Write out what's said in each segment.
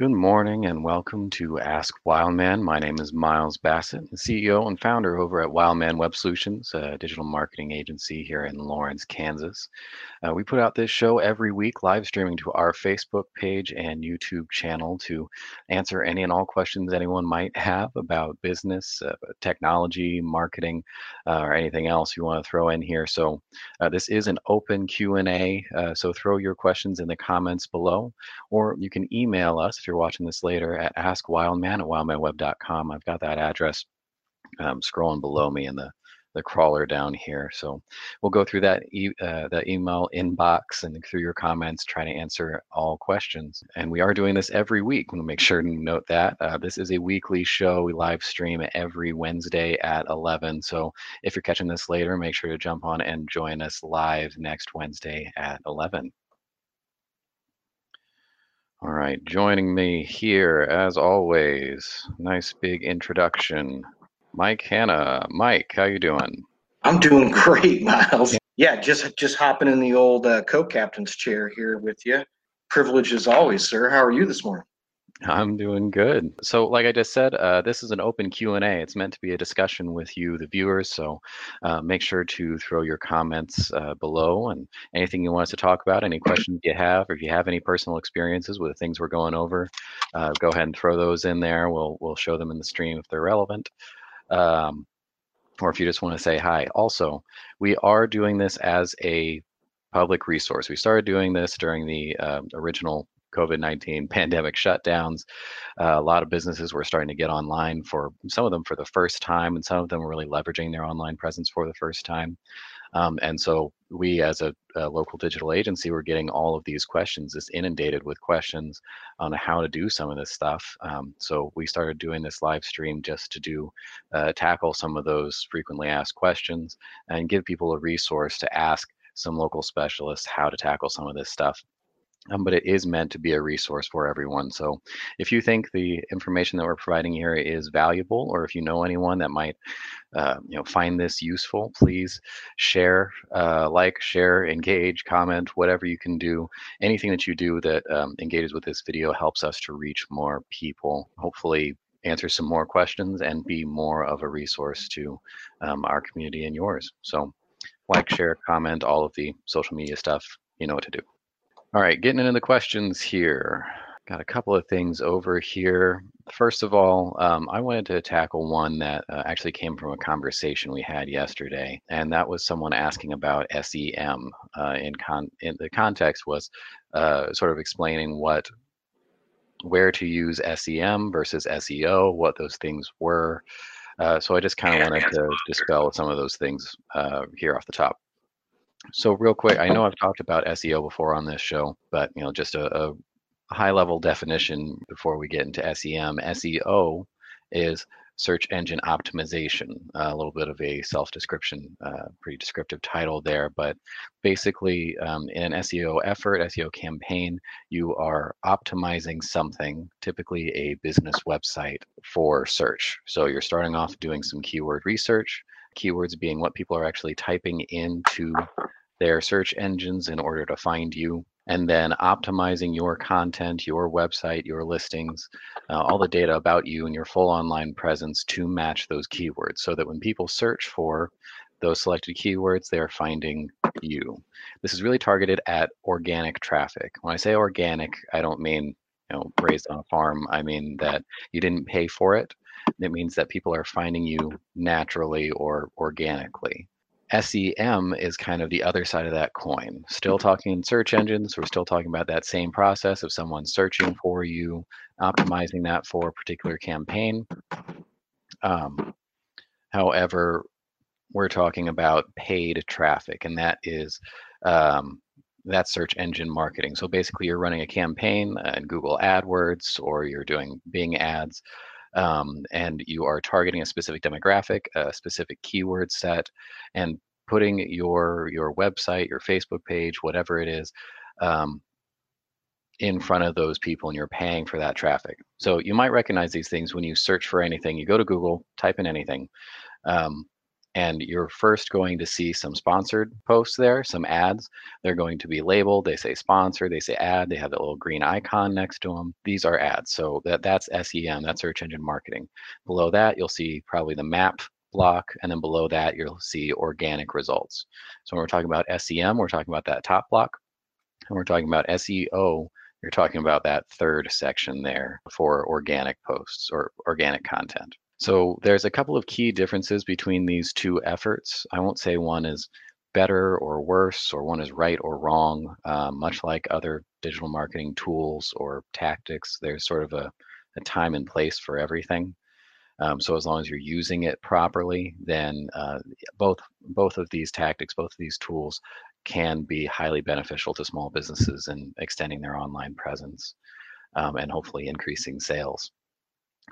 Good morning and welcome to Ask Wildman. My name is Miles Bassett, CEO and founder over at Wildman Web Solutions, a digital marketing agency here in Lawrence, Kansas. Uh, we put out this show every week, live streaming to our Facebook page and YouTube channel to answer any and all questions anyone might have about business, uh, technology, marketing, uh, or anything else you want to throw in here. So uh, this is an open Q&A, uh, so throw your questions in the comments below, or you can email us if you're watching this later at askwildman at wildmanweb.com. I've got that address um, scrolling below me in the the crawler down here. So we'll go through that e uh, the email inbox and through your comments, try to answer all questions. And we are doing this every week. We'll make sure to note that uh, this is a weekly show. We live stream every Wednesday at 11. So if you're catching this later, make sure to jump on and join us live next Wednesday at 11. All right, joining me here as always, nice big introduction, Mike Hanna. Mike, how you doing? I'm doing great, Miles. Yeah, just just hopping in the old uh, co-captain's chair here with you. Privilege as always, sir. How are you this morning? I'm doing good. So, like I just said, uh, this is an open Q and A. It's meant to be a discussion with you, the viewers. So, uh, make sure to throw your comments uh, below and anything you want us to talk about, any questions you have, or if you have any personal experiences with the things we're going over, uh, go ahead and throw those in there. We'll we'll show them in the stream if they're relevant. Um, or if you just want to say hi. Also, we are doing this as a public resource. We started doing this during the uh, original COVID 19 pandemic shutdowns. Uh, a lot of businesses were starting to get online for some of them for the first time, and some of them were really leveraging their online presence for the first time. Um, and so we, as a, a, local digital agency, were getting all of these questions, just inundated with questions on how to do some of this stuff. Um, so we started doing this live stream just to do uh, tackle some of those frequently asked questions and give people a resource to ask some local specialists how to tackle some of this stuff um, but it is meant to be a resource for everyone. So if you think the information that we're providing here is valuable, or if you know anyone that might, uh, you know, find this useful, please share, uh, like, share, engage, comment, whatever you can do. Anything that you do that um, engages with this video helps us to reach more people. Hopefully answer some more questions and be more of a resource to um, our community and yours. So like, share, comment, all of the social media stuff, you know what to do. All right, getting into the questions here. Got a couple of things over here. First of all, um, I wanted to tackle one that uh, actually came from a conversation we had yesterday, and that was someone asking about SEM. Uh, in con in the context was uh, sort of explaining what where to use SEM versus SEO, what those things were. Uh, so I just kind of wanted to dispel some of those things uh, here off the top. So real quick, I know I've talked about SEO before on this show, but you know, just a, a high level definition before we get into SEM. SEO is search engine optimization. A little bit of a self-description, uh, pretty descriptive title there, but basically um, in an SEO effort, SEO campaign, you are optimizing something, typically a business website for search. So you're starting off doing some keyword research, keywords being what people are actually typing into their search engines in order to find you and then optimizing your content, your website, your listings, uh, all the data about you and your full online presence to match those keywords so that when people search for those selected keywords, they're finding you. This is really targeted at organic traffic. When I say organic, I don't mean you know raised on a farm. I mean that you didn't pay for it. It means that people are finding you naturally or organically. SEM is kind of the other side of that coin. Still talking search engines, we're still talking about that same process of someone searching for you, optimizing that for a particular campaign. Um, however, we're talking about paid traffic, and that is um, that's search engine marketing. So basically, you're running a campaign in Google AdWords or you're doing Bing ads, um, and you are targeting a specific demographic, a specific keyword set, and putting your your website, your Facebook page, whatever it is, um, in front of those people, and you're paying for that traffic. So you might recognize these things when you search for anything. You go to Google, type in anything. Um, and you're first going to see some sponsored posts there, some ads. They're going to be labeled. They say sponsor, they say ad, they have that little green icon next to them. These are ads. So that, that's SEM, that's search engine marketing. Below that, you'll see probably the map block, and then below that, you'll see organic results. So when we're talking about SEM, we're talking about that top block. And we're talking about SEO, you're talking about that third section there for organic posts or organic content. So there's a couple of key differences between these two efforts. I won't say one is better or worse, or one is right or wrong. Uh, much like other digital marketing tools or tactics, there's sort of a, a time and place for everything. Um, so as long as you're using it properly, then uh, both both of these tactics, both of these tools, can be highly beneficial to small businesses in extending their online presence um, and hopefully increasing sales.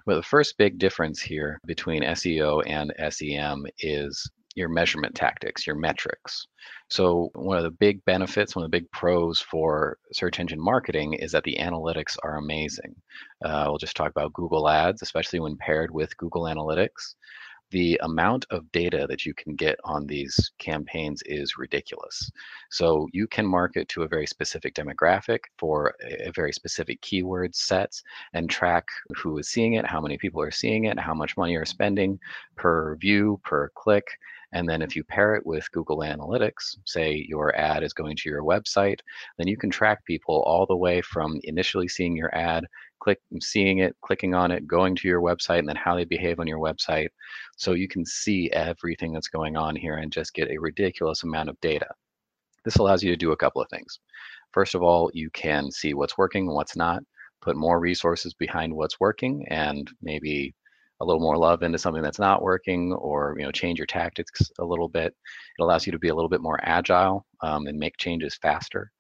But the first big difference here between SEO and SEM is your measurement tactics, your metrics. So, one of the big benefits, one of the big pros for search engine marketing is that the analytics are amazing. Uh, we'll just talk about Google Ads, especially when paired with Google Analytics the amount of data that you can get on these campaigns is ridiculous. So you can market to a very specific demographic for a very specific keyword sets and track who is seeing it, how many people are seeing it, how much money you're spending per view, per click. And then if you pair it with Google Analytics, say your ad is going to your website, then you can track people all the way from initially seeing your ad click seeing it clicking on it going to your website and then how they behave on your website. So you can see everything that's going on here and just get a ridiculous amount of data. This allows you to do a couple of things. First of all you can see what's working and what's not put more resources behind what's working and maybe a little more love into something that's not working or you know change your tactics a little bit. It allows you to be a little bit more agile um, and make changes faster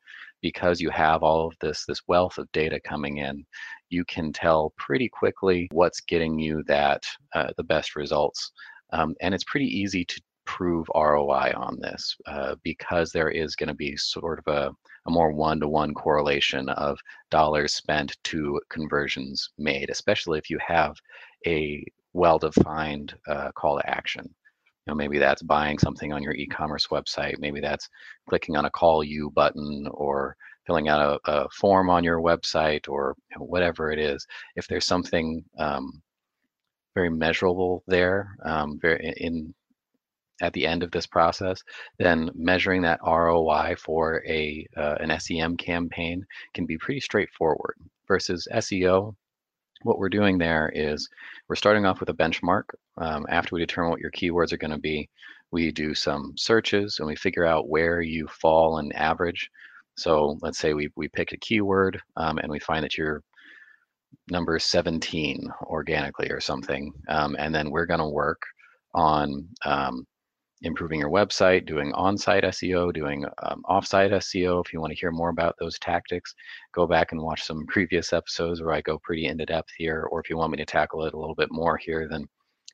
because you have all of this this wealth of data coming in you can tell pretty quickly what's getting you that uh, the best results. Um, and it's pretty easy to prove ROI on this uh, because there is going to be sort of a, a more one-to-one correlation of dollars spent to conversions made, especially if you have a well-defined uh, call to action. Know, maybe that's buying something on your e-commerce website. Maybe that's clicking on a call you button or filling out a, a form on your website or you know, whatever it is, if there's something um, very measurable there, um, very in at the end of this process, then measuring that ROI for a uh, an SEM campaign can be pretty straightforward. Versus SEO, what we're doing there is we're starting off with a benchmark. Um, after we determine what your keywords are going to be, we do some searches and we figure out where you fall in average so let's say we, we pick a keyword um, and we find that you're number 17 organically or something. Um, and then we're going to work on um, improving your website, doing on-site SEO, doing um, off-site SEO. If you want to hear more about those tactics, go back and watch some previous episodes where I go pretty into depth here. Or if you want me to tackle it a little bit more here, then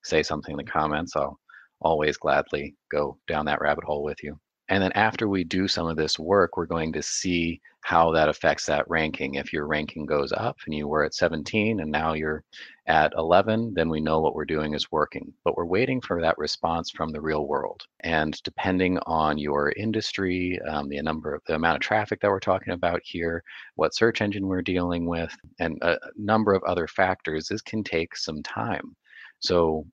say something in the comments. I'll always gladly go down that rabbit hole with you. And then after we do some of this work, we're going to see how that affects that ranking. If your ranking goes up and you were at 17 and now you're at 11, then we know what we're doing is working. But we're waiting for that response from the real world. And depending on your industry, um, the number of the amount of traffic that we're talking about here, what search engine we're dealing with, and a number of other factors, this can take some time. So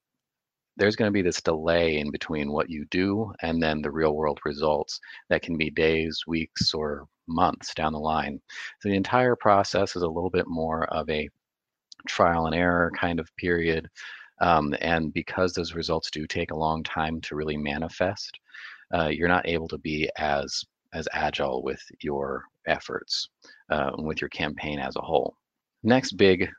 there's going to be this delay in between what you do and then the real world results that can be days, weeks, or months down the line. So the entire process is a little bit more of a trial and error kind of period. Um, and because those results do take a long time to really manifest, uh, you're not able to be as as agile with your efforts, uh, with your campaign as a whole. Next big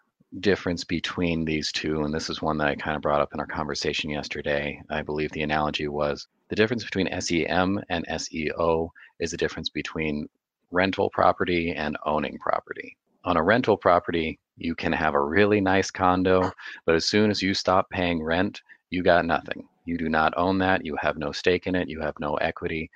difference between these two, and this is one that I kind of brought up in our conversation yesterday. I believe the analogy was the difference between SEM and SEO is the difference between rental property and owning property. On a rental property, you can have a really nice condo, but as soon as you stop paying rent, you got nothing. You do not own that. You have no stake in it. You have no equity.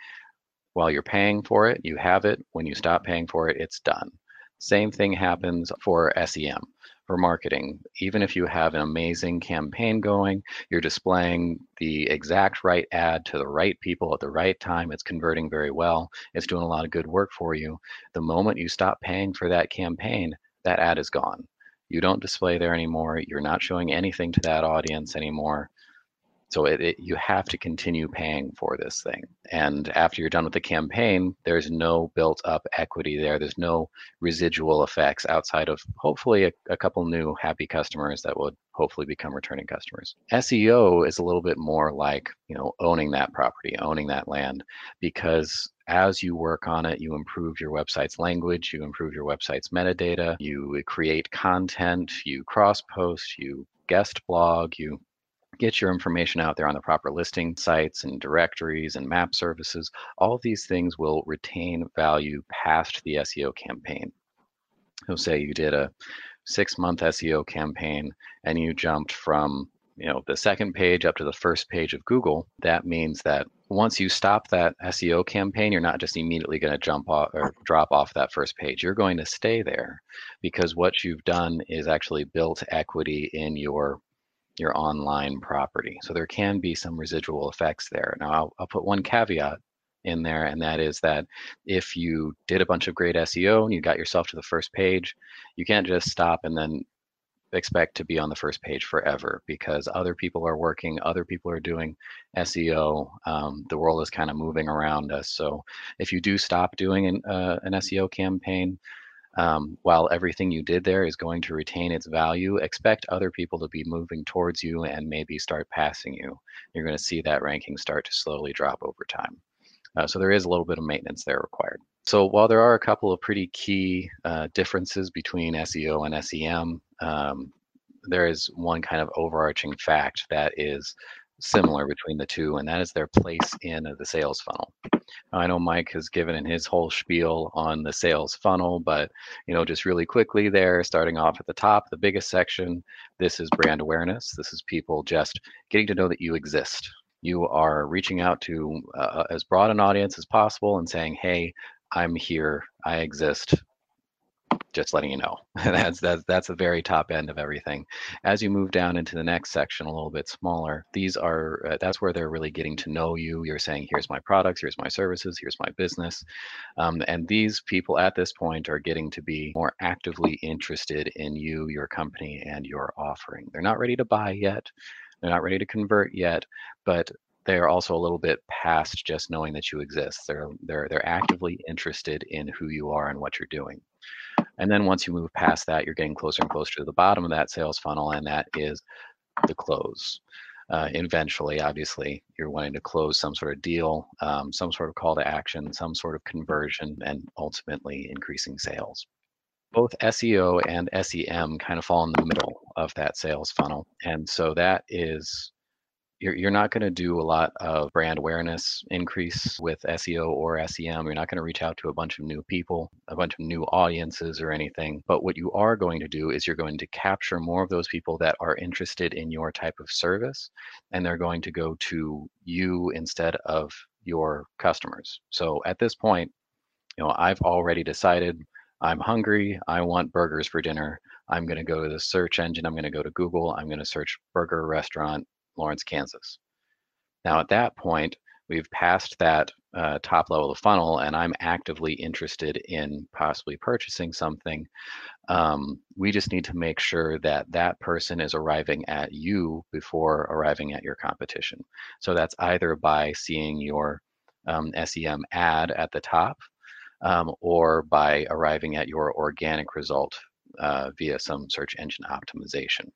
While you're paying for it, you have it. When you stop paying for it, it's done. Same thing happens for SEM, for marketing. Even if you have an amazing campaign going, you're displaying the exact right ad to the right people at the right time. It's converting very well. It's doing a lot of good work for you. The moment you stop paying for that campaign, that ad is gone. You don't display there anymore. You're not showing anything to that audience anymore. So it, it, you have to continue paying for this thing. And after you're done with the campaign, there's no built up equity there. There's no residual effects outside of hopefully a, a couple new happy customers that would hopefully become returning customers. SEO is a little bit more like, you know, owning that property, owning that land, because as you work on it, you improve your website's language, you improve your website's metadata, you create content, you cross post, you guest blog, you get your information out there on the proper listing sites and directories and map services. All of these things will retain value past the SEO campaign. So say you did a six month SEO campaign and you jumped from you know the second page up to the first page of Google, that means that once you stop that SEO campaign, you're not just immediately going to jump off or drop off that first page. You're going to stay there because what you've done is actually built equity in your your online property. So there can be some residual effects there. Now, I'll, I'll put one caveat in there, and that is that if you did a bunch of great SEO and you got yourself to the first page, you can't just stop and then expect to be on the first page forever because other people are working, other people are doing SEO. Um, the world is kind of moving around us. So if you do stop doing an, uh, an SEO campaign, um, while everything you did there is going to retain its value, expect other people to be moving towards you and maybe start passing you. You're going to see that ranking start to slowly drop over time. Uh, so there is a little bit of maintenance there required. So while there are a couple of pretty key uh, differences between SEO and SEM, um, there is one kind of overarching fact that is similar between the two, and that is their place in the sales funnel. I know Mike has given in his whole spiel on the sales funnel, but you know, just really quickly there, starting off at the top, the biggest section, this is brand awareness. This is people just getting to know that you exist. You are reaching out to uh, as broad an audience as possible and saying, "Hey, I'm here. I exist just letting you know. that's that's that's the very top end of everything. As you move down into the next section, a little bit smaller, these are uh, that's where they're really getting to know you. You're saying, "Here's my products. Here's my services. Here's my business," um, and these people at this point are getting to be more actively interested in you, your company, and your offering. They're not ready to buy yet. They're not ready to convert yet, but they are also a little bit past just knowing that you exist. They're they're they're actively interested in who you are and what you're doing. And then once you move past that, you're getting closer and closer to the bottom of that sales funnel, and that is the close. Uh, eventually, obviously, you're wanting to close some sort of deal, um, some sort of call to action, some sort of conversion, and ultimately increasing sales. Both SEO and SEM kind of fall in the middle of that sales funnel. And so that is you're, you're not going to do a lot of brand awareness increase with SEO or SEM. You're not going to reach out to a bunch of new people, a bunch of new audiences or anything. But what you are going to do is you're going to capture more of those people that are interested in your type of service, and they're going to go to you instead of your customers. So at this point, you know, I've already decided I'm hungry. I want burgers for dinner. I'm going to go to the search engine. I'm going to go to Google. I'm going to search burger restaurant Lawrence, Kansas. Now, at that point, we've passed that uh, top level of funnel, and I'm actively interested in possibly purchasing something. Um, we just need to make sure that that person is arriving at you before arriving at your competition. So that's either by seeing your um, SEM ad at the top um, or by arriving at your organic result uh, via some search engine optimization.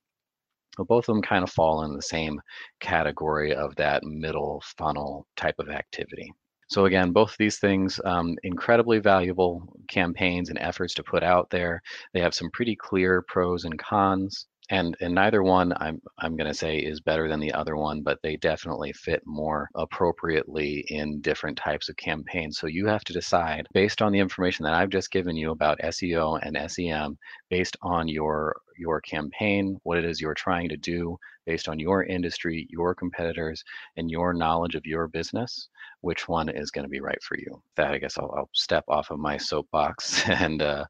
So both of them kind of fall in the same category of that middle funnel type of activity. So again, both these things, um, incredibly valuable campaigns and efforts to put out there. They have some pretty clear pros and cons. And and neither one I'm I'm going to say is better than the other one, but they definitely fit more appropriately in different types of campaigns. So you have to decide based on the information that I've just given you about SEO and SEM, based on your your campaign, what it is you're trying to do, based on your industry, your competitors, and your knowledge of your business, which one is going to be right for you. That I guess I'll, I'll step off of my soapbox and uh,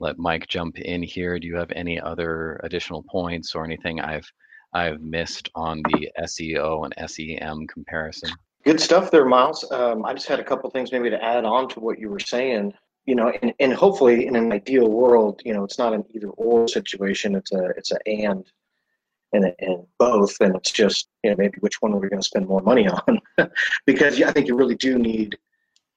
let Mike jump in here. Do you have any other additional points or anything I've I've missed on the SEO and SEM comparison? Good stuff there, Miles. Um, I just had a couple things maybe to add on to what you were saying. You know, and, and hopefully in an ideal world, you know, it's not an either or situation. It's a it's a and and and both, and it's just you know maybe which one are we going to spend more money on? because I think you really do need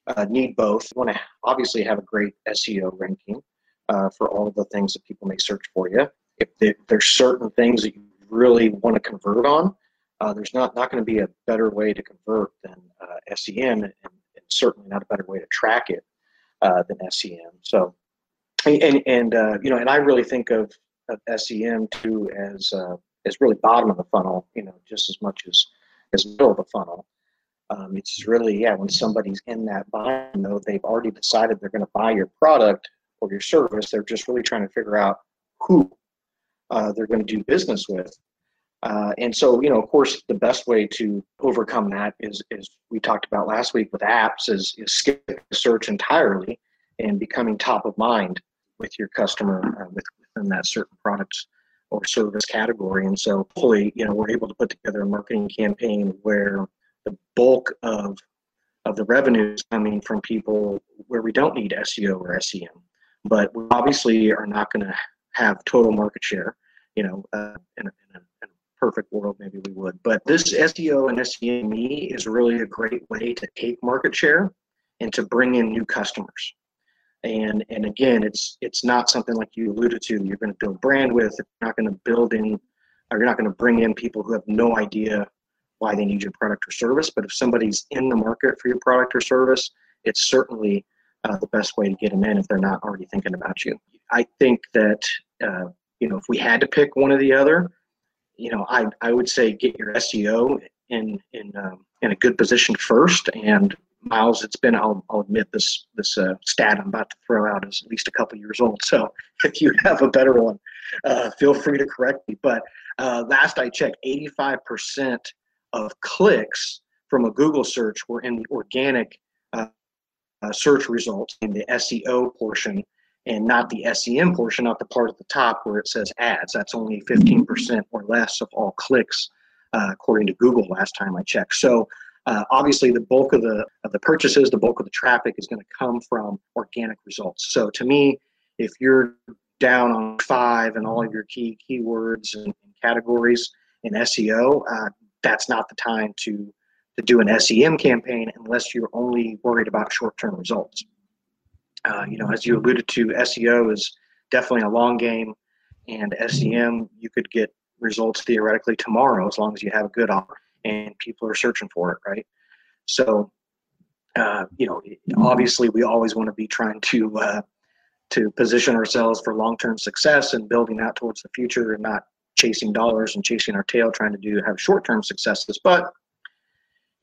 uh, need both. You want to obviously have a great SEO ranking, uh, for all of the things that people may search for you. If there's certain things that you really want to convert on, uh, there's not, not going to be a better way to convert than uh, SEM, and, and, certainly not a better way to track it uh, than SEM. So, and and uh, you know, and I really think of, of SEM too as uh, as really bottom of the funnel, you know, just as much as as middle of the funnel. Um, it's really yeah, when somebody's in that buying mode, they've already decided they're going to buy your product or your service. They're just really trying to figure out who uh, they're going to do business with. Uh, and so, you know, of course, the best way to overcome that is, is we talked about last week with apps, is, is skip search entirely and becoming top of mind with your customer uh, with, within that certain product or service category. And so, hopefully, you know, we're able to put together a marketing campaign where the bulk of of the revenue is coming from people where we don't need SEO or SEM but we obviously are not going to have total market share. You know, uh, in, a, in, a, in, a, perfect world, maybe we would. But this SEO and SEM is really a great way to take market share and to bring in new customers. And and again, it's it's not something like you alluded to. You're going to build brand with. You're not going to build in, or you're not going to bring in people who have no idea why they need your product or service. But if somebody's in the market for your product or service, it's certainly uh, the best way to get them in if they're not already thinking about you. I think that uh, you know if we had to pick one or the other, you know I I would say get your SEO in in um, in a good position first. And Miles, it's been I'll, I'll admit this this uh, stat I'm about to throw out is at least a couple years old. So if you have a better one, uh, feel free to correct me. But uh, last I checked, 85% of clicks from a Google search were in the organic search results in the SEO portion and not the SEM portion, not the part at the top where it says ads. That's only 15% or less of all clicks, uh, according to Google last time I checked. So uh, obviously, the bulk of the of the purchases, the bulk of the traffic is going to come from organic results. So to me, if you're down on five and all of your key keywords and, and categories in SEO, uh, that's not the time to to do an SEM campaign unless you're only worried about short-term results. Uh, you know, as you alluded to, SEO is definitely a long game, and SEM you could get results theoretically tomorrow as long as you have a good offer and people are searching for it, right? So, uh, you know, obviously we always want to be trying to uh, to position ourselves for long-term success and building out towards the future and not chasing dollars and chasing our tail trying to do have short-term successes, but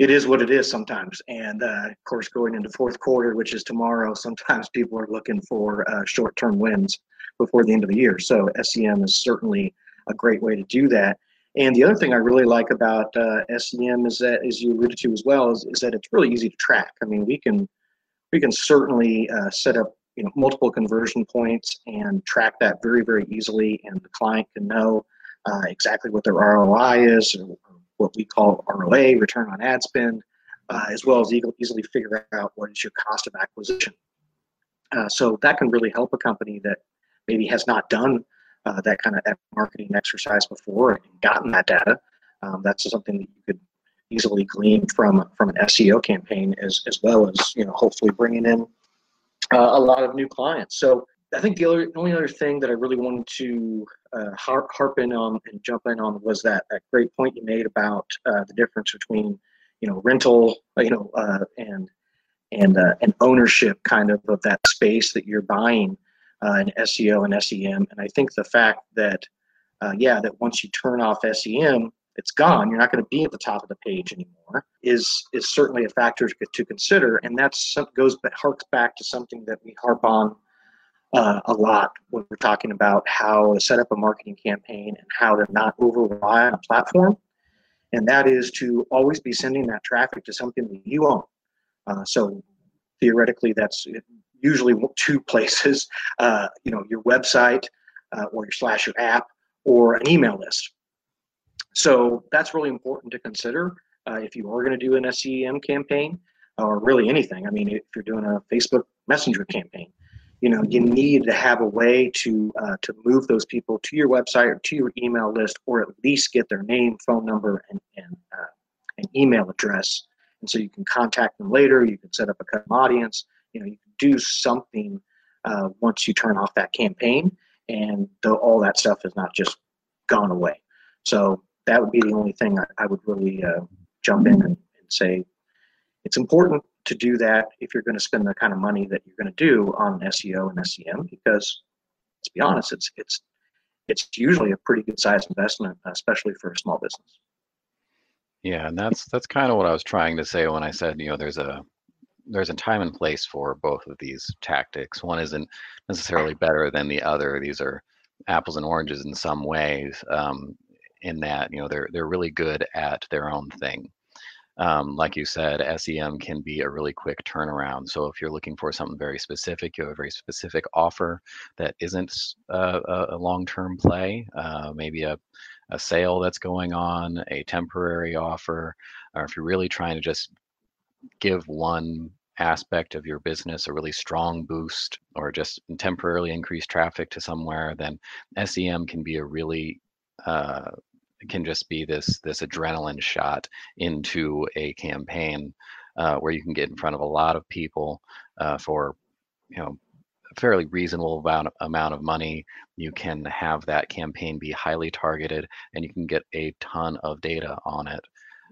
it is what it is sometimes. And uh, of course, going into fourth quarter, which is tomorrow, sometimes people are looking for uh, short-term wins before the end of the year. So SEM is certainly a great way to do that. And the other thing I really like about uh, SEM is that, as you alluded to as well, is, is that it's really easy to track. I mean, we can we can certainly uh, set up you know multiple conversion points and track that very very easily, and the client can know uh, exactly what their ROI is or, what we call ROA, return on ad spend, uh, as well as easily figure out what is your cost of acquisition. Uh, so that can really help a company that maybe has not done uh, that kind of marketing exercise before and gotten that data. Um, that's something that you could easily glean from from an SEO campaign, as as well as you know hopefully bringing in uh, a lot of new clients. So I think the other, only other thing that I really wanted to uh, harp, harp in on and jump in on was that, that great point you made about uh, the difference between, you know, rental, uh, you know, uh, and and uh, and ownership kind of of that space that you're buying uh, in SEO and SEM. And I think the fact that yeah, that once you turn off SEM, it's gone. You're not going to be at the top of the page anymore. Is is certainly a factor to consider, and that's goes but harks back to something that we harp on uh, a lot when we're talking about how to set up a marketing campaign and how to not over rely on a platform, and that is to always be sending that traffic to something that you own. Uh, so theoretically, that's usually two places. Uh, you know, your website uh, or your slash your app or an email list. So that's really important to consider uh, if you are going to do an SEM campaign or really anything. I mean, if you're doing a Facebook Messenger campaign, you know, you need to have a way to uh, to move those people to your website or to your email list, or at least get their name, phone number, and and uh, an email address, and so you can contact them later. You can set up a custom audience. You know, you can do something uh, once you turn off that campaign, and the, all that stuff is not just gone away. So that would be the only thing I, I would really uh, jump in and, and, say it's important to do that if you're going to spend the kind of money that you're going to do on SEO and SEM because let's be honest, it's it's it's usually a pretty good sized investment, especially for a small business. Yeah, and that's that's kind of what I was trying to say when I said you know there's a there's a time and place for both of these tactics. One isn't necessarily better than the other. These are apples and oranges in some ways. Um, in that you know they're they're really good at their own thing. Um, like you said, SEM can be a really quick turnaround. So if you're looking for something very specific, you have a very specific offer that isn't uh, a, long-term play, uh, maybe a, a sale that's going on, a temporary offer, or if you're really trying to just give one aspect of your business a really strong boost or just temporarily increase traffic to somewhere, then SEM can be a really uh, can just be this this adrenaline shot into a campaign uh, where you can get in front of a lot of people uh, for you know a fairly reasonable amount, amount of money. You can have that campaign be highly targeted, and you can get a ton of data on it.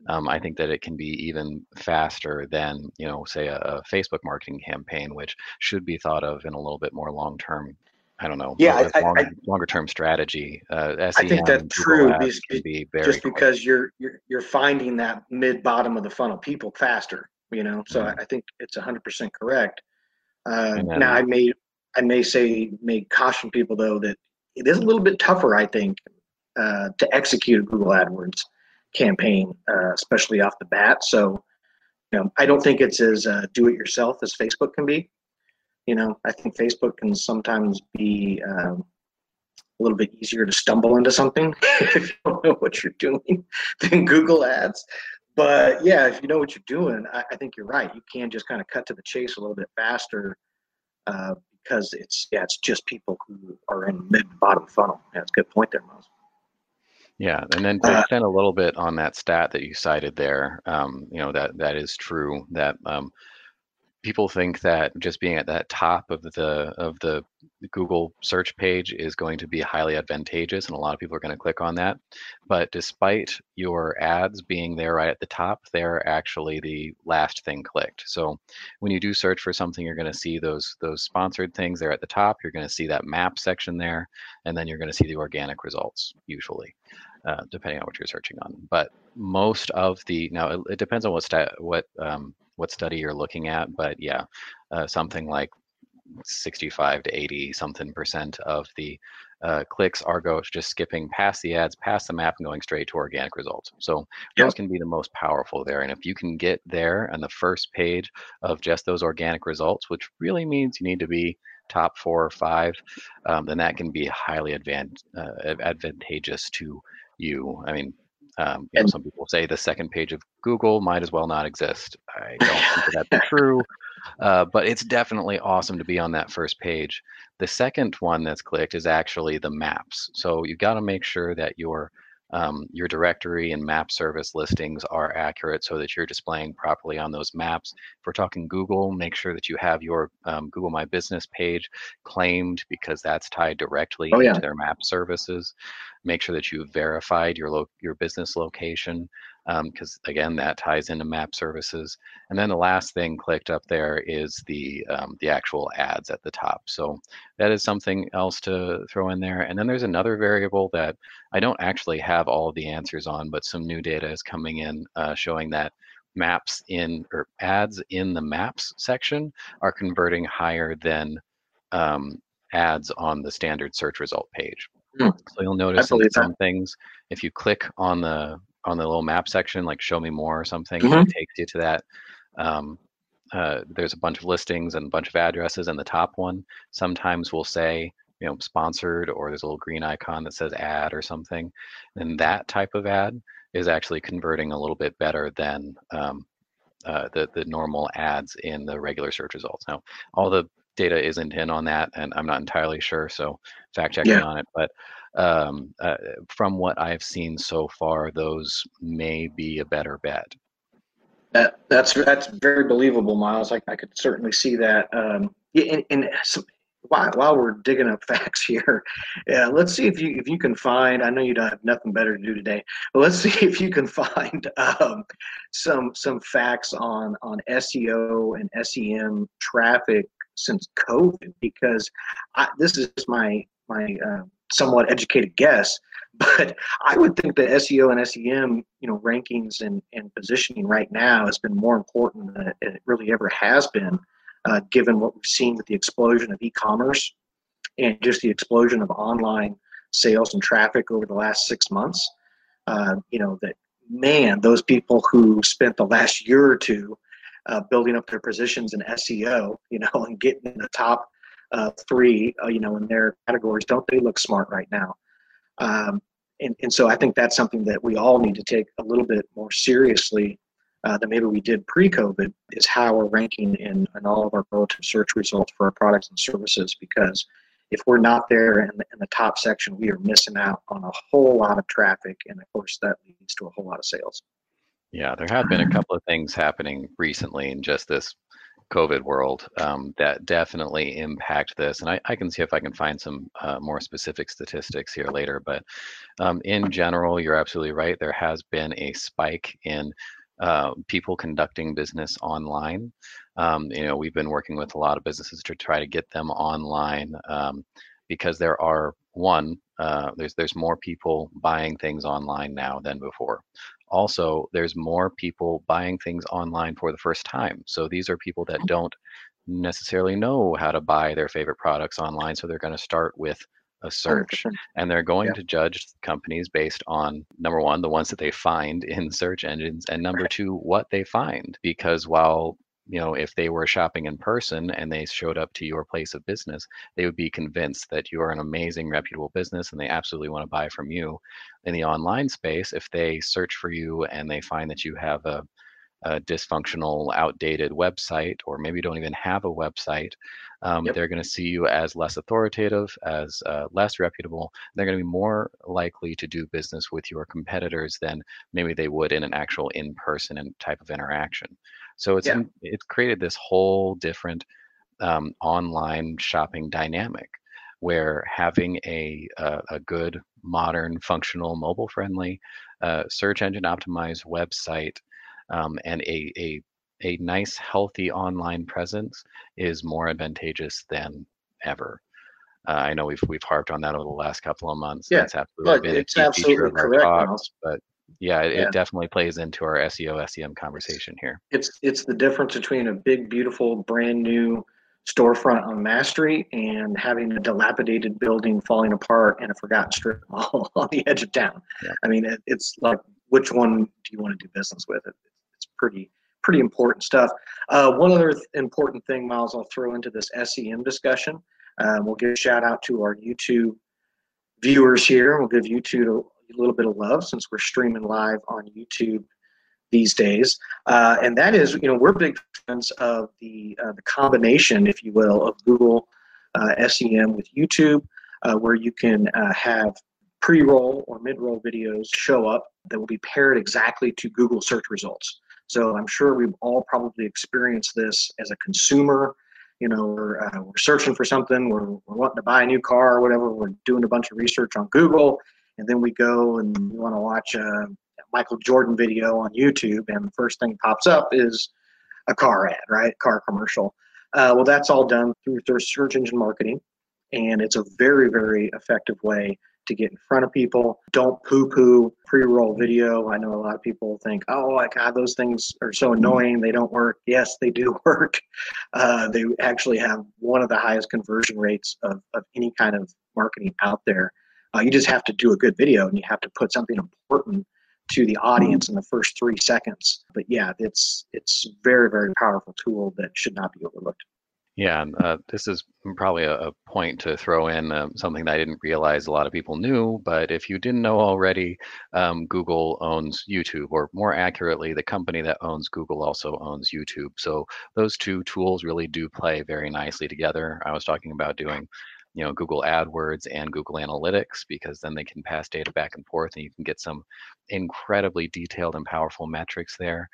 Um, I think that it can be even faster than, you know, say a, a, Facebook marketing campaign, which should be thought of in a little bit more long-term I don't know. Yeah, I, longer, I, longer term strategy. Uh, SEM, I think that's true. Because, be just because you're, you're you're finding that mid bottom of the funnel people faster. You know, so mm-hmm. I, I, think it's 100 percent correct. Uh, then, now I may I may say may caution people though that it is a little bit tougher. I think uh, to execute a Google AdWords campaign, uh, especially off the bat. So, you know, I don't think it's as uh, do it yourself as Facebook can be you know, I think Facebook can sometimes be um, a little bit easier to stumble into something if you don't know what you're doing than Google Ads. But yeah, if you know what you're doing, I, I think you're right. You can just kind of cut to the chase a little bit faster uh, because it's yeah, it's just people who are in mid bottom funnel. Yeah, that's a good point there, Miles. Yeah, and then to uh, extend a little bit on that stat that you cited there, um, you know that that is true. That um, people think that just being at that top of the of the Google search page is going to be highly advantageous and a lot of people are going to click on that. But despite your ads being there right at the top they're actually the last thing clicked. So when you do search for something you're going to see those those sponsored things there at the top. You're going to see that map section there and then you're going to see the organic results usually uh, depending on what you're searching on. But most of the now it, it depends on what stat what um, what study you're looking at, but yeah, uh, something like 65 to 80 something percent of the uh, clicks are go just skipping past the ads, past the map, and going straight to organic results. So yep. those can be the most powerful there. And if you can get there on the first page of just those organic results, which really means you need to be top four or five, um, then that can be highly advan- uh, advantageous to you. I mean, um, you know, some people say the second page of Google might as well not exist. I don't think that that's true, uh, but it's definitely awesome to be on that first page. The second one that's clicked is actually the maps. So you've got to make sure that your um, your directory and map service listings are accurate so that you're displaying properly on those maps. If we're talking Google, make sure that you have your um, Google My Business page claimed because that's tied directly oh, yeah. into their map services. Make sure that you've verified your your business location. Because um, again, that ties into map services. And then the last thing clicked up there is the um, the actual ads at the top. So that is something else to throw in there. And then there's another variable that I don't actually have all of the answers on, but some new data is coming in uh, showing that maps in or ads in the maps section are converting higher than um, ads on the standard search result page. Hmm. So you'll notice in some that. things, if you click on the on the little map section, like show me more or something, mm-hmm. it takes you to that. Um, uh, there's a bunch of listings and a bunch of addresses, and the top one sometimes will say, you know, sponsored, or there's a little green icon that says ad or something. And that type of ad is actually converting a little bit better than um, uh, the the normal ads in the regular search results. Now, all the data isn't in on that, and I'm not entirely sure, so fact checking yeah. on it. But um, uh, from what I've seen so far, those may be a better bet. That that's that's very believable, Miles. I, I could certainly see that. Um, and, and while, while we're digging up facts here, yeah, let's see if you if you can find. I know you don't have nothing better to do today, but let's see if you can find um, some some facts on on SEO and SEM traffic since COVID, because I, this is my my uh, somewhat educated guess, but I would think that SEO and SEM, you know, rankings and, and positioning right now has been more important than it really ever has been uh, given what we've seen with the explosion of e-commerce and just the explosion of online sales and traffic over the last six months. Uh, you know that man, those people who spent the last year or two uh, building up their positions in SEO, you know, and getting in the top uh, three, uh, you know, in their categories, don't they look smart right now? Um, and, and so I think that's something that we all need to take a little bit more seriously uh, than maybe we did pre-COVID is how we're ranking in, in all of our relative search results for our products and services. Because if we're not there in the, in the top section, we are missing out on a whole lot of traffic, and of course that leads to a whole lot of sales. Yeah, there have been a couple of things happening recently in just this COVID world um, that definitely impact this. And I, I, can see if I can find some uh, more specific statistics here later. But um, in general, you're absolutely right. There has been a spike in uh, people conducting business online. Um, you know, we've been working with a lot of businesses to try to get them online um, because there are one, uh, there's there's more people buying things online now than before. Also, there's more people buying things online for the first time. So these are people that mm-hmm. don't necessarily know how to buy their favorite products online. So they're going to start with a search 100%. and they're going yeah. to judge companies based on number one the ones that they find in search engines and number right. two what they find because while you know if they were shopping in person and they showed up to your place of business they would be convinced that you are an amazing reputable business and they absolutely want to buy from you in the online space if they search for you and they find that you have a a dysfunctional, outdated website, or maybe you don't even have a website, um, yep. they're going to see you as less authoritative, as uh, less reputable. They're going to be more likely to do business with your competitors than maybe they would in an actual in-person type of interaction. So it's yeah. it's created this whole different um, online shopping dynamic where having a, a, a good, modern, functional, mobile-friendly, uh, search engine optimized website um, and a, a a nice, healthy online presence is more advantageous than ever. Uh, I know we've we've harped on that over the last couple of months. Yeah, That's absolutely it's a key feature of our talks, but yeah it, yeah, it, definitely plays into our SEO SEM conversation here. It's it's the difference between a big, beautiful, brand new storefront on Mass Street and having a dilapidated building falling apart in a forgotten strip mall on the edge of town. Yeah. I mean, it, it's like which one do you want to do business with? It, it's pretty pretty important stuff. Uh, one other th- important thing, Miles, I'll throw into this SEM discussion. Um, we'll give a shout out to our YouTube viewers here. We'll give YouTube a little bit of love since we're streaming live on YouTube these days. Uh, and that is, you know, we're big fans of the uh, the combination, if you will, of Google uh, SEM with YouTube, uh, where you can uh, have pre-roll or mid-roll videos show up that will be paired exactly to Google search results. So I'm sure we've all probably experienced this as a consumer. You know, we're, uh, we're searching for something, we're, we're wanting to buy a new car or whatever, we're doing a bunch of research on Google, and then we go and we want to watch a Michael Jordan video on YouTube, and the first thing pops up is a car ad, right? Car commercial. Uh, well, that's all done through search engine marketing, and it's a very, very effective way to get in front of people. Don't poo-poo pre-roll video. I know a lot of people think, "Oh my God, those things are so annoying. They don't work." Yes, they do work. Uh, they actually have one of the highest conversion rates of, of any kind of marketing out there. Uh, you just have to do a good video, and you have to put something important to the audience in the first three seconds. But yeah, it's it's very very powerful tool that should not be overlooked. Yeah, uh, this is probably a, a, point to throw in um, something that I didn't realize a lot of people knew. But if you didn't know already, um, Google owns YouTube, or more accurately, the company that owns Google also owns YouTube. So those two tools really do play very nicely together. I was talking about doing you know Google AdWords and Google Analytics because then they can pass data back and forth and you can get some incredibly detailed and powerful metrics there.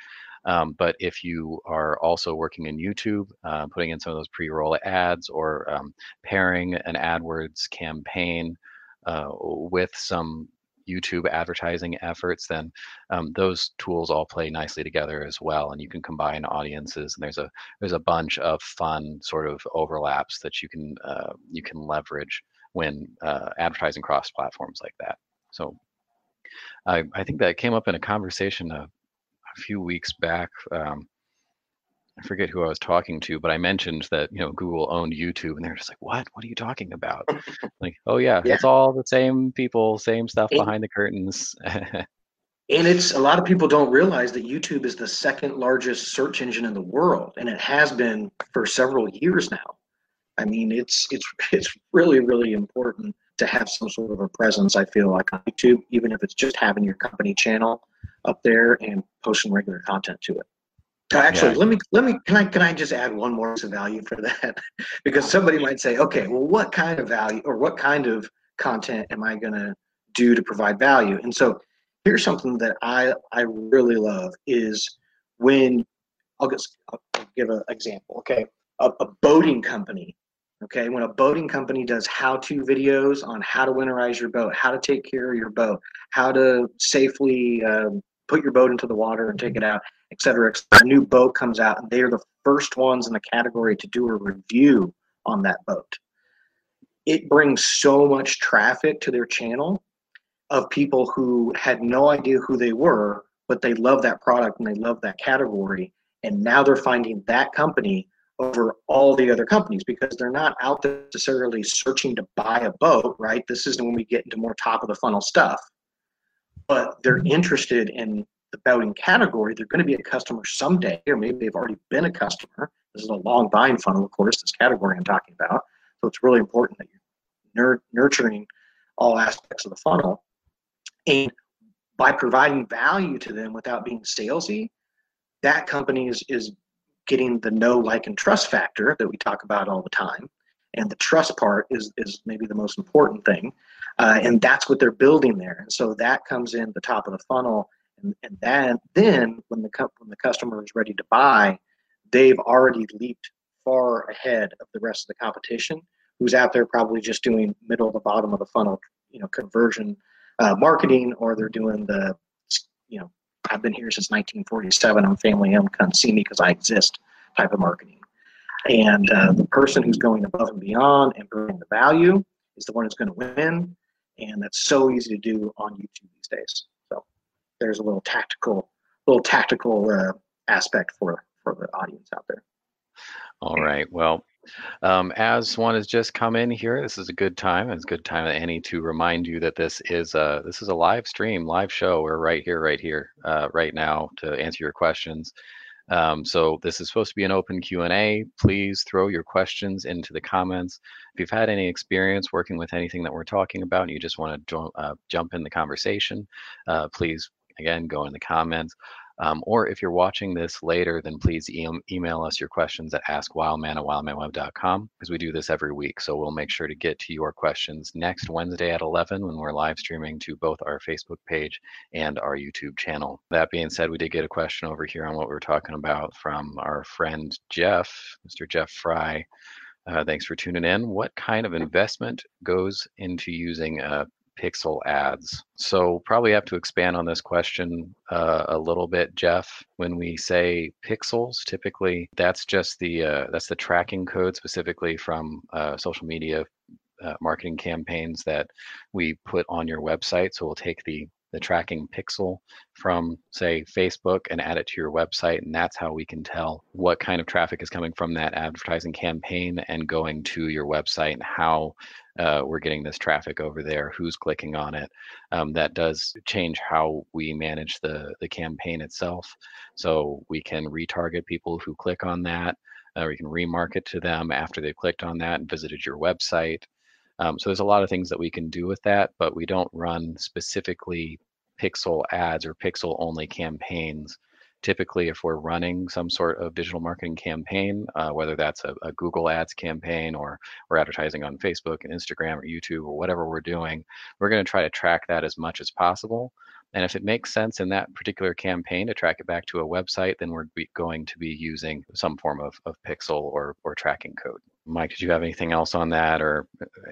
Um, but if you are also working in YouTube, uh, putting in some of those pre-roll ads or um, pairing an AdWords campaign uh, with some YouTube advertising efforts, then um, those tools all play nicely together as well. And you can combine audiences. And there's a there's a bunch of fun sort of overlaps that you can uh, you can leverage when uh, advertising cross platforms like that. So I, I think that came up in a conversation a, a few weeks back. Um, I forget who I was talking to, but I mentioned that you know Google owned YouTube, and they're just like, "What? What are you talking about?" like, "Oh yeah, yeah, it's all the same people, same stuff and, behind the curtains." and it's a lot of people don't realize that YouTube is the second largest search engine in the world, and it has been for several years now. I mean, it's it's it's really really important to have some sort of a presence. I feel like on YouTube, even if it's just having your company channel up there and posting regular content to it. Actually, yeah. let me let me can I can I just add one more to value for that? because somebody might say, okay, well, what kind of value or what kind of content am I going to do to provide value? And so here's something that I I really love is when I'll just I'll give an example. Okay, a, a boating company. Okay, when a boating company does how-to videos on how to winterize your boat, how to take care of your boat, how to safely um, put your boat into the water and take it out, et cetera, et cetera. A new boat comes out, and they are the first ones in the category to do a review on that boat. It brings so much traffic to their channel of people who had no idea who they were, but they love that product and they love that category. And now they're finding that company over all the other companies because they're not out there necessarily searching to buy a boat, right? This is when we get into more top of the funnel stuff but they're interested in the boating category, they're going to be a customer someday, or maybe they've already been a customer. This is a long buying funnel, of course, this category I'm talking about. So it's really important that you're nurturing all aspects of the funnel. And by providing value to them without being salesy, that company is, is getting the know, like, and trust factor that we talk about all the time. And the trust part is, is maybe the most important thing. Uh, and that's what they're building there. And so that comes in the top of the funnel. And, and then, then when the when the customer is ready to buy, they've already leaped far ahead of the rest of the competition, who's out there probably just doing middle to bottom of the funnel, you know, conversion uh, marketing, or they're doing the, you know, I've been here since 1947. I'm family owned. Come see me because I exist type of marketing. And uh, the person who's going above and beyond and bringing the value is the one who's going to win and that's so easy to do on YouTube these days. There's a little tactical, little tactical uh, aspect for for the audience out there. All right. Well, um, as one has just come in here, this is a good time. It's a good time, Annie, to remind you that this is a this is a live stream, live show. We're right here, right here, uh, right now to answer your questions. Um, so this is supposed to be an open Q&A. Please throw your questions into the comments. If you've had any experience working with anything that we're talking about and you just want to uh, jump in the conversation, uh, please, again, go in the comments. Um, or if you're watching this later, then please e- email us your questions at askwildman at wildmanweb.com because we do this every week. So we'll make sure to get to your questions next Wednesday at 11 when we're live streaming to both our Facebook page and our YouTube channel. That being said, we did get a question over here on what we were talking about from our friend Jeff, Mr. Jeff Fry. Uh, thanks for tuning in. What kind of investment goes into using a pixel ads. So probably have to expand on this question uh, a little bit, Jeff. When we say pixels, typically that's just the uh, that's the tracking code specifically from uh, social media uh, marketing campaigns that we put on your website. So we'll take the the tracking pixel from say Facebook and add it to your website and that's how we can tell what kind of traffic is coming from that advertising campaign and going to your website and how uh, we're getting this traffic over there who's clicking on it um, that does change how we manage the the campaign itself so we can retarget people who click on that or we can remarket to them after they've clicked on that and visited your website um, so there's a lot of things that we can do with that, but we don't run specifically pixel ads or pixel only campaigns. Typically, if we're running some sort of digital marketing campaign, uh, whether that's a, a, Google Ads campaign or we're advertising on Facebook and Instagram or YouTube or whatever we're doing, we're going to try to track that as much as possible. And if it makes sense in that particular campaign to track it back to a website, then we're going to be using some form of, of pixel or, or tracking code. Mike, did you have anything else on that or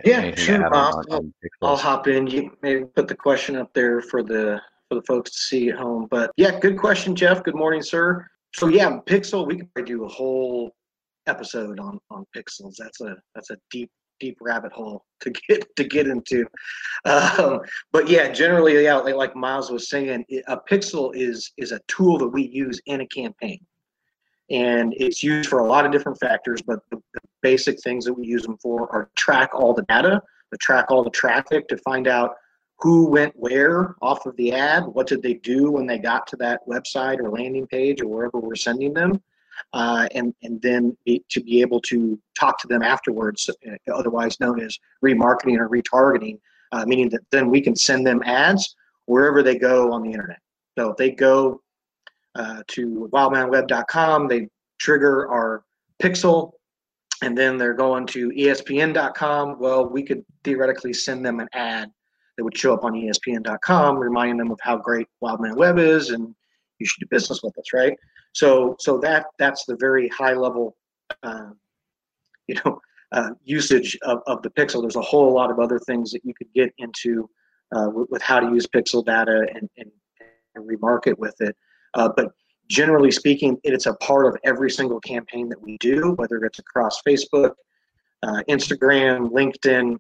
yeah, sure. On, on I'll hop in. You maybe put the question up there for the for the folks to see at home. But yeah, good question, Jeff. Good morning, sir. So yeah, Pixel, we could do a whole episode on on pixels. That's a that's a deep deep rabbit hole to get to get into. Um, but yeah, generally, yeah, like, Miles was saying, a pixel is is a tool that we use in a campaign and it's used for a lot of different factors but the, the, basic things that we use them for are track all the data to track all the traffic to find out who went where off of the ad what did they do when they got to that website or landing page or wherever we're sending them uh, and and then be, to be able to talk to them afterwards uh, otherwise known as remarketing or retargeting uh, meaning that then we can send them ads wherever they go on the internet so if they go uh, to wildmanweb.com. They trigger our pixel, and then they're going to ESPN.com. Well, we could theoretically send them an ad that would show up on ESPN.com, reminding them of how great Wildman Web is, and you should do business with us, right? So, so that that's the very high level, uh, you know, uh, usage of, of the pixel. There's a whole lot of other things that you could get into uh, with, with, how to use pixel data and, and, and remarket with it. Uh, but generally speaking, it's a part of every single campaign that we do, whether it's across Facebook, uh, Instagram, LinkedIn,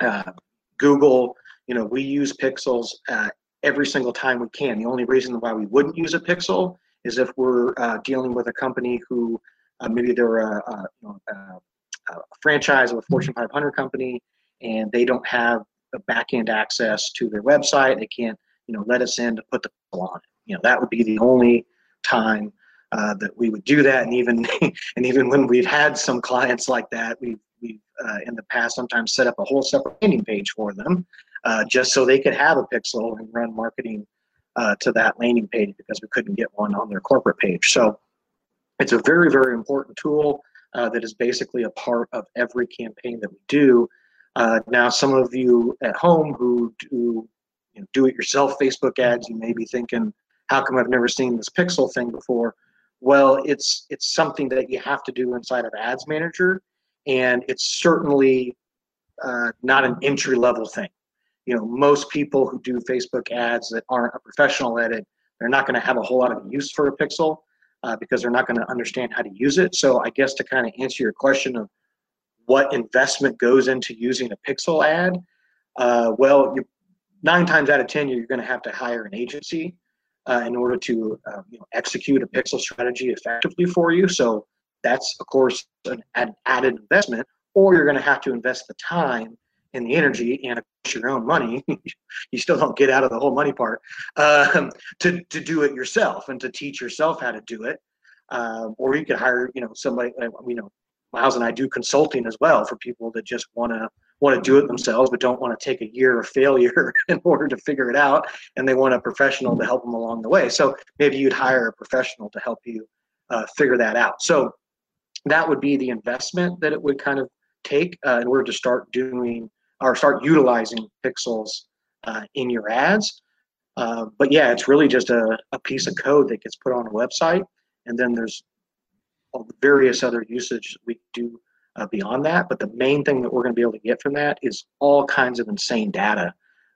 uh, Google. You know, we use pixels uh, every single time we can. The only reason why we wouldn't use a pixel is if we're uh, dealing with a company who uh, maybe they're a, a, you know, a, a franchise of a Fortune 500 company and they don't have the back end access to their website. They can't, you know, let us in to put the on it you know that would be the only time uh, that we would do that and even and even when we've had some clients like that we've we've uh, in the past sometimes set up a whole separate landing page for them uh, just so they could have a pixel and run marketing uh, to that landing page because we couldn't get one on their corporate page so it's a very very important tool uh, that is basically a part of every campaign that we do uh, now some of you at home who do you know, do it yourself Facebook ads, you may be thinking, how come I've never seen this pixel thing before? Well, it's it's something that you have to do inside of Ads Manager, and it's certainly uh, not an entry level thing. You know, most people who do Facebook ads that aren't a professional at it, they're not going to have a whole lot of use for a pixel uh, because they're not going to understand how to use it. So, I guess to kind of answer your question of what investment goes into using a pixel ad, uh, well, you, nine times out of ten, you're going to have to hire an agency uh, in order to uh, you know, execute a pixel strategy effectively for you. So that's of course an ad- added investment, or you're going to have to invest the time and the energy and your own money. you still don't get out of the whole money part um, to to do it yourself and to teach yourself how to do it. Um, or you could hire you know somebody you know Miles and I do consulting as well for people that just want to want to do it themselves but don't want to take a year of failure in order to figure it out and they want a professional to help them along the way so maybe you'd hire a professional to help you uh, figure that out so that would be the investment that it would kind of take uh, in order to start doing or start utilizing pixels uh, in your ads uh, but yeah it's really just a, a piece of code that gets put on a website and then there's various other usage we do uh, beyond that. But the main thing that we're going to be able to get from that is all kinds of insane data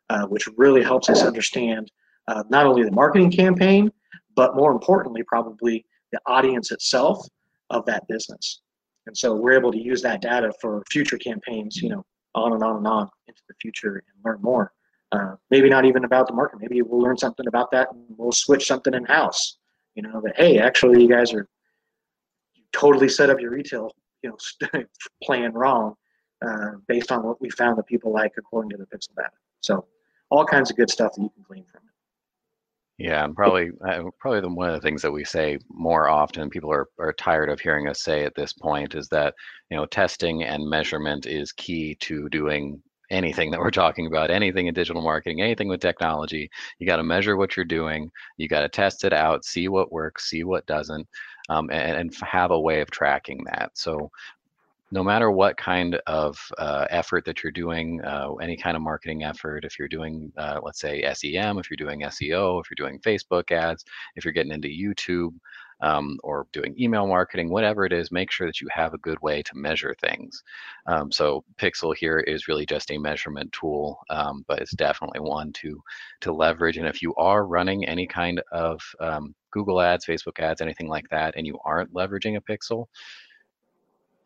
uh, which really helps us understand uh, not only the marketing campaign, but more importantly, probably the audience itself of that business. And so we're able to use that data for future campaigns, you know, on and on and on into the future and learn more. Uh, maybe not even about the market. Maybe we'll learn something about that and we'll switch something in house. You know that hey, actually, you guys are you totally set up your retail, you know, plan wrong uh, based on what we found that people like according to the pixel data. So all kinds of good stuff that you can glean from it. Yeah, and probably uh, probably the, one of the things that we say more often, people are, are tired of hearing us say at this point, is that you know testing and measurement is key to doing anything that we're talking about, anything in digital marketing, anything with technology. You got to measure what you're doing. You got to test it out, see what works, see what doesn't, um, and, and have a way of tracking that. So no matter what kind of uh, effort that you're doing, uh, any kind of marketing effort, if you're doing, uh, let's say, SEM, if you're doing SEO, if you're doing Facebook ads, if you're getting into YouTube um, or doing email marketing, whatever it is, make sure that you have a good way to measure things. Um, so Pixel here is really just a measurement tool, um, but it's definitely one to to leverage. And if you are running any kind of um, Google ads, Facebook ads, anything like that, and you aren't leveraging a Pixel,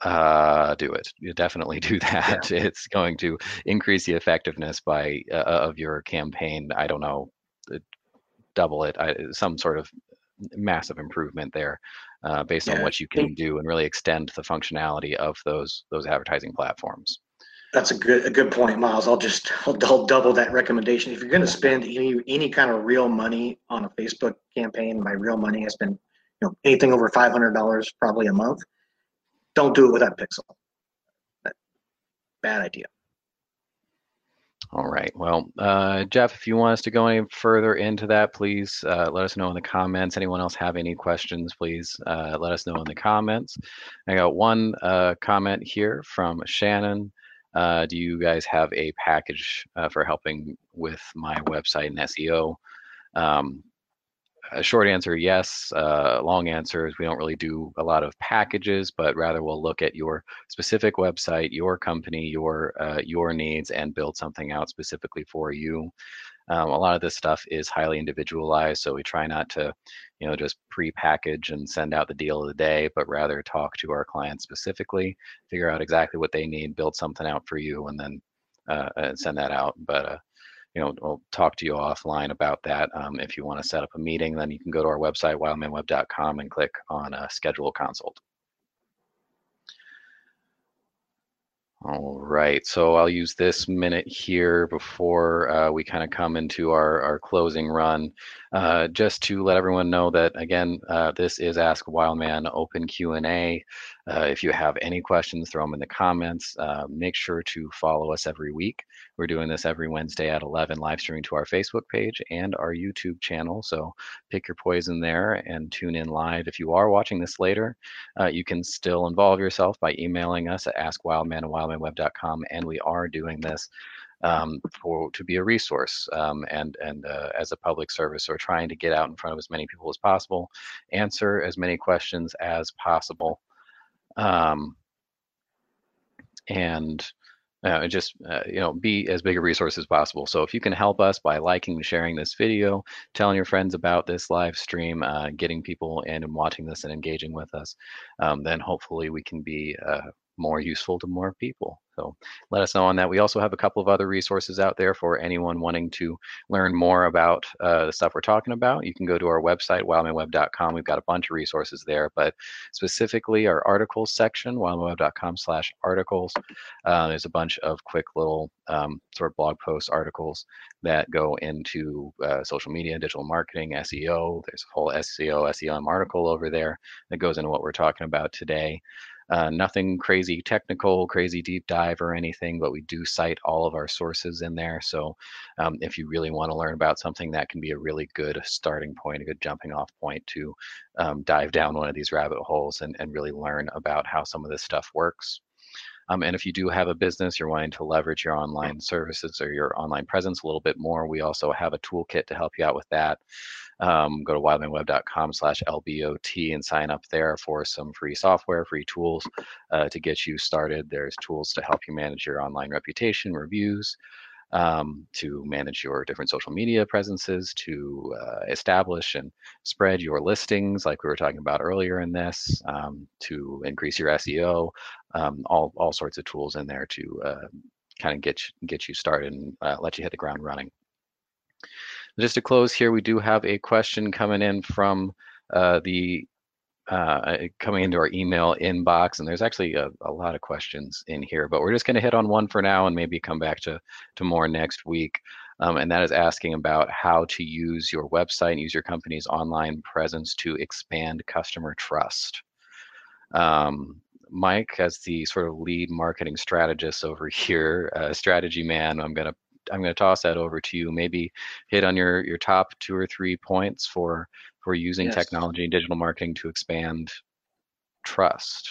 uh, do it. You definitely do that. Yeah. It's going to increase the effectiveness by uh, of your campaign. I don't know, uh, double it. I, some sort of massive improvement there, uh, based yeah. on what you can do and really extend the functionality of those those advertising platforms. That's a good a good point, Miles. I'll just I'll, I'll double that recommendation. If you're going to spend any any kind of real money on a Facebook campaign, my real money has been you know anything over five hundred dollars probably a month don't do it without Pixel. Bad idea. All right. Well, uh, Jeff, if you want us to go any further into that, please uh, let us know in the comments. Anyone else have any questions, please uh, let us know in the comments. I got one uh, comment here from Shannon. Uh, do you guys have a package uh, for helping with my website and SEO? Um, a short answer, yes. Uh, long answer is we don't really do a lot of packages, but rather we'll look at your specific website, your company, your uh, your needs, and build something out specifically for you. Um, a lot of this stuff is highly individualized, so we try not to, you know, just pre-package and send out the deal of the day, but rather talk to our clients specifically, figure out exactly what they need, build something out for you, and then uh, send that out. But uh, you know, we'll talk to you offline about that. Um, if you want to set up a meeting, then you can go to our website, wildmanweb.com, and click on uh, schedule a consult. All right, so I'll use this minute here before uh, we kind of come into our, our closing run, uh, just to let everyone know that, again, uh, this is Ask Wildman Open Q&A. Uh, if you have any questions, throw them in the comments. Uh, make sure to follow us every week. We're doing this every Wednesday at 11, live streaming to our Facebook page and our YouTube channel. So pick your poison there and tune in live. If you are watching this later, uh, you can still involve yourself by emailing us at askwildman at wildmanweb.com. And we are doing this um, for to be a resource um, and and uh, as a public service or trying to get out in front of as many people as possible, answer as many questions as possible um, and uh, just uh, you know be as big a resource as possible so if you can help us by liking and sharing this video telling your friends about this live stream uh, getting people in and watching this and engaging with us um, then hopefully we can be uh, more useful to more people. So let us know on that. We also have a couple of other resources out there for anyone wanting to learn more about uh, the stuff we're talking about. You can go to our website, wildmanweb.com. We've got a bunch of resources there, but specifically our articles section, wildmanweb.com slash articles. Uh, there's a bunch of quick little um, sort of blog post articles that go into uh, social media, digital marketing, SEO. There's a whole SEO, SEM article over there that goes into what we're talking about today. Uh, nothing crazy technical, crazy deep dive or anything, but we do cite all of our sources in there. So um, if you really want to learn about something, that can be a really good starting point, a good jumping off point to um, dive down one of these rabbit holes and, and really learn about how some of this stuff works. Um, and if you do have a business, you're wanting to leverage your online services or your online presence a little bit more, we also have a toolkit to help you out with that um, go to wildmanweb.com slash LBOT and sign up there for some free software, free tools uh, to get you started. There's tools to help you manage your online reputation, reviews, um, to manage your different social media presences, to uh, establish and spread your listings, like we were talking about earlier in this, um, to increase your SEO, um, all all sorts of tools in there to uh, kind of get get you started and uh, let you hit the ground running. Just to close here, we do have a question coming in from uh, the uh, coming into our email inbox, and there's actually a, a, lot of questions in here, but we're just going to hit on one for now and maybe come back to, to more next week. Um, and that is asking about how to use your website and use your company's online presence to expand customer trust. Um, Mike, as the sort of lead marketing strategist over here, uh, strategy man, I'm going to I'm going to toss that over to you. Maybe hit on your your top two or three points for for using yes. technology and digital marketing to expand trust.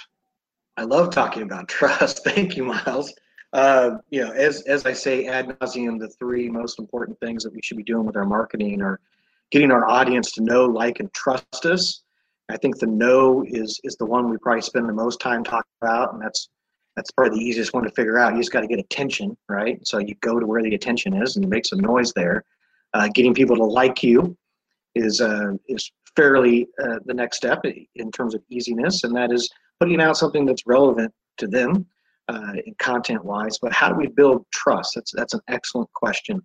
I love talking about trust. Thank you, Miles. Uh, you know, as as I say ad nauseum, the three most important things that we should be doing with our marketing are getting our audience to know, like, and trust us. I think the know is is the one we probably spend the most time talking about, and that's that's probably the easiest one to figure out. You just got to get attention, right? So you go to where the attention is and you make some noise there. Uh, getting people to like you is uh, is fairly uh, the next step in terms of easiness, and that is putting out something that's relevant to them uh, content wise. But how do we build trust? That's that's an excellent question.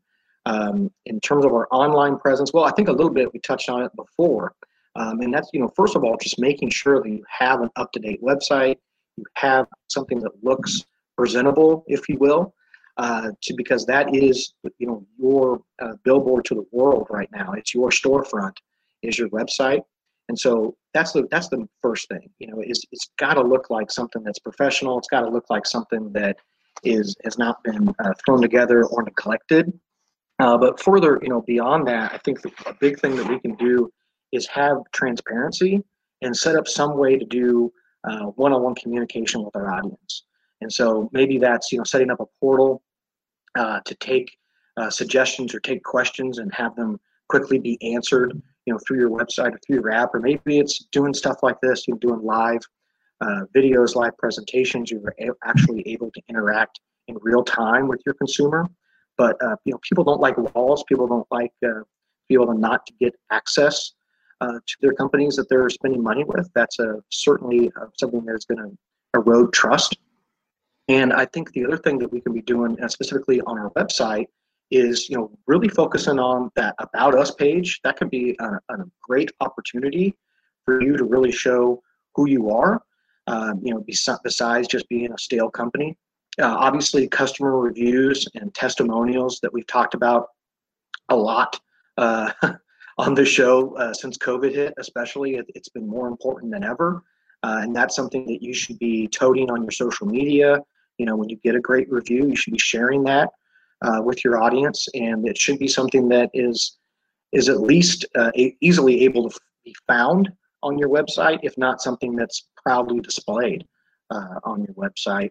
Um, in terms of our online presence, well, I think a little bit we touched on it before, um, and that's you know first of all just making sure that you have an up to date website you have something that looks presentable, if you will, uh, to because that is you know your uh, billboard to the world right now. It's your storefront, is your website, and so that's the that's the first thing. You know, is it's got to look like something that's professional. It's got to look like something that is has not been uh, thrown together or neglected. Uh, but further, you know, beyond that, I think the, a big thing that we can do is have transparency and set up some way to do uh, one-on-one communication with our audience. And so maybe that's you know setting up a portal uh, to take uh, suggestions or take questions and have them quickly be answered you know through your website or through your app, or maybe it's doing stuff like this, you know, doing live uh, videos, live presentations. You're actually able to interact in real time with your consumer. But uh, you know people don't like walls. People don't like uh, be able to not get access uh, to their companies that they're spending money with. That's a, certainly uh, something that's going to erode trust. And I think the other thing that we can be doing, specifically on our website, is you know really focusing on that about us page. That could be a, a great opportunity for you to really show who you are. Um, you know, besides just being a stale company. Uh, obviously, customer reviews and testimonials that we've talked about a lot uh, on the show uh, since COVID hit, especially. It, has been more important than ever. Uh, and that's something that you should be toting on your social media. You know, when you get a great review, you should be sharing that uh, with your audience. And it should be something that is is at least uh, easily able to be found on your website, if not something that's proudly displayed uh, on your website.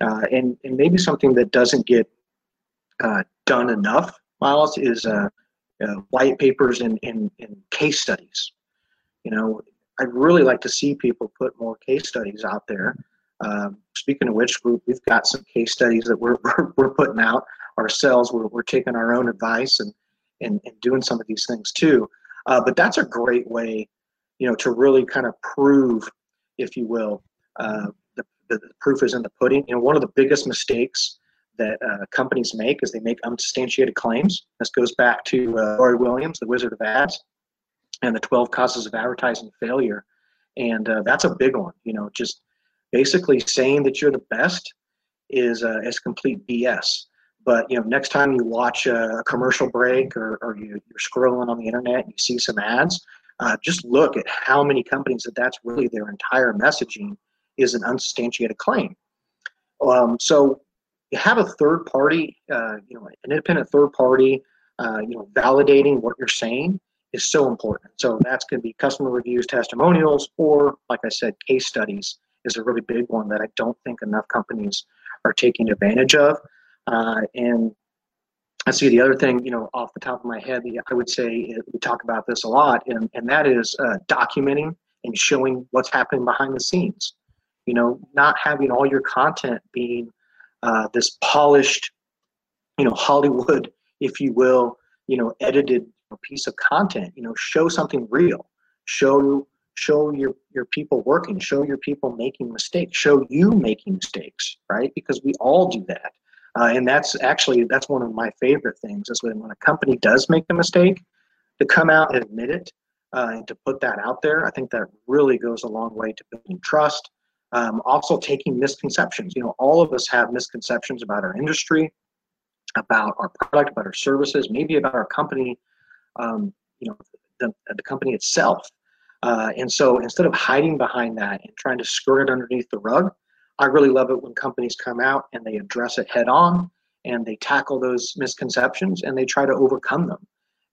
Uh, and, and maybe something that doesn't get done enough, Miles, is uh, white papers and, and, and case studies. You know, I'd really like to see people put more case studies out there. Um, speaking of which, we, have got some case studies that we're, we're, we're putting out ourselves. We're, we're taking our own advice and, and, and doing some of these things too. Uh, but that's a great way, you know, to really kind of prove, if you will, uh, the, the proof is in the pudding. You know, one of the biggest mistakes that uh, companies make is they make unsubstantiated claims. This goes back to uh, Roy Williams, the Wizard of Ads, and the 12 causes of advertising failure. And uh, that's a big one. You know, just basically saying that you're the best is uh, is complete BS. But you know, next time you watch a commercial break or, or you, are scrolling on the internet and you see some ads, uh, just look at how many companies that that's really their entire messaging is an unsubstantiated claim. Um, so you have a third party, uh, you know, an independent third party, uh, you know, validating what you're saying is so important. So that's going to be customer reviews, testimonials, or like I said, case studies is a really big one that I don't think enough companies are taking advantage of. Uh, and I see the other thing, you know, off the top of my head, I would say we talk about this a lot, and, and that is uh, documenting and showing what's happening behind the scenes. You know, not having all your content being uh, this polished you know, Hollywood, if you will, you know, edited piece of content. You know, show something real. Show show your your people working. Show your people making mistakes. Show you making mistakes, right? Because we all do that. Uh, and that's actually that's one of my favorite things is when, when a company does make a mistake, to come out and admit it uh, and to put that out there. I think that really goes a long way to building trust. Um, also taking misconceptions. You know, all of us have misconceptions about our industry, about our product, about our services, maybe about our company um, you know, the, the company itself. Uh, and so instead of hiding behind that and trying to skirt it underneath the rug, I really love it when companies come out and they address it head on and they tackle those misconceptions and they try to overcome them.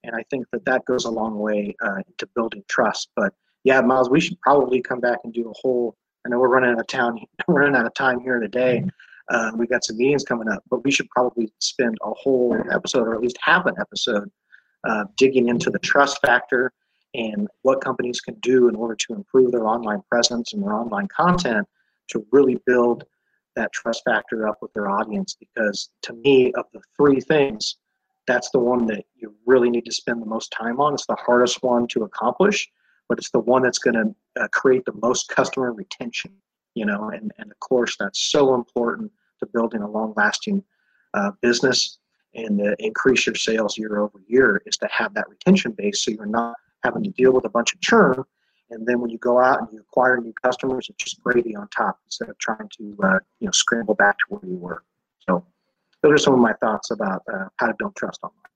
And I think that that goes a long way uh, to building trust. But yeah, Miles, we should probably come back and do a whole. I know we're running out of town, running out of time here today. Uh, we've got some meetings coming up, but we should probably spend a whole episode, or at least half an episode, uh, digging into the trust factor and what companies can do in order to improve their online presence and their online content to really build that trust factor up with their audience. Because to me, of the three things, that's the one that you really need to spend the most time on. It's the hardest one to accomplish, but it's the one that's going to uh, create the most customer retention. You know, and, and of course, that's so important to building a long lasting uh, business and to increase your sales year over year is to have that retention base so you're not having to deal with a bunch of churn and then when you go out and you acquire new customers it's just gravy on top instead of trying to uh, you know scramble back to where you were so those are some of my thoughts about uh, how to build trust online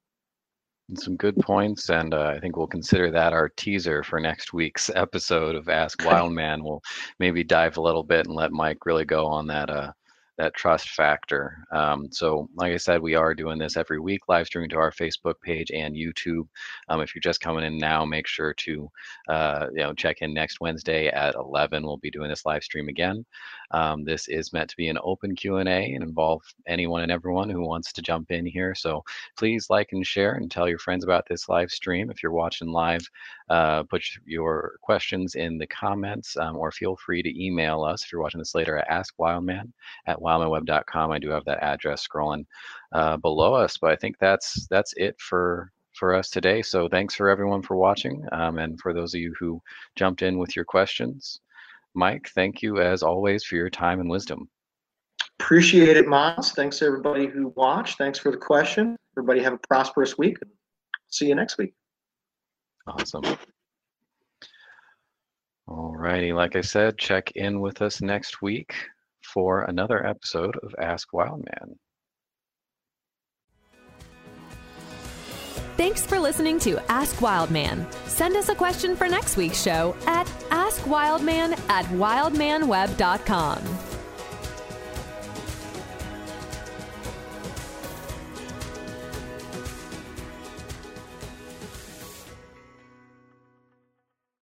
some good points, and uh, I think we'll consider that our teaser for next week's episode of Ask Wildman. we'll maybe dive a little bit and let Mike really go on that uh, that trust factor. Um, so, like I said, we are doing this every week, live streaming to our Facebook page and YouTube. Um, if you're just coming in now, make sure to uh, you know check in next Wednesday at 11. We'll be doing this live stream again. Um, this is meant to be an open Q&A and involve anyone and everyone who wants to jump in here. So please like and share and tell your friends about this live stream. If you're watching live, uh, put your questions in the comments um, or feel free to email us if you're watching this later at askwildman at wildmanweb.com. I do have that address scrolling uh, below us, but I think that's that's it for for us today. So thanks for everyone for watching, um, and for those of you who jumped in with your questions. Mike, thank you as always for your time and wisdom. Appreciate it, Miles. Thanks everybody who watched. Thanks for the question. Everybody have a prosperous week. See you next week. Awesome. All righty. Like I said, check in with us next week for another episode of Ask Wildman. Thanks for listening to Ask Wildman. Send us a question for next week's show at askwildman at wildmanweb.com.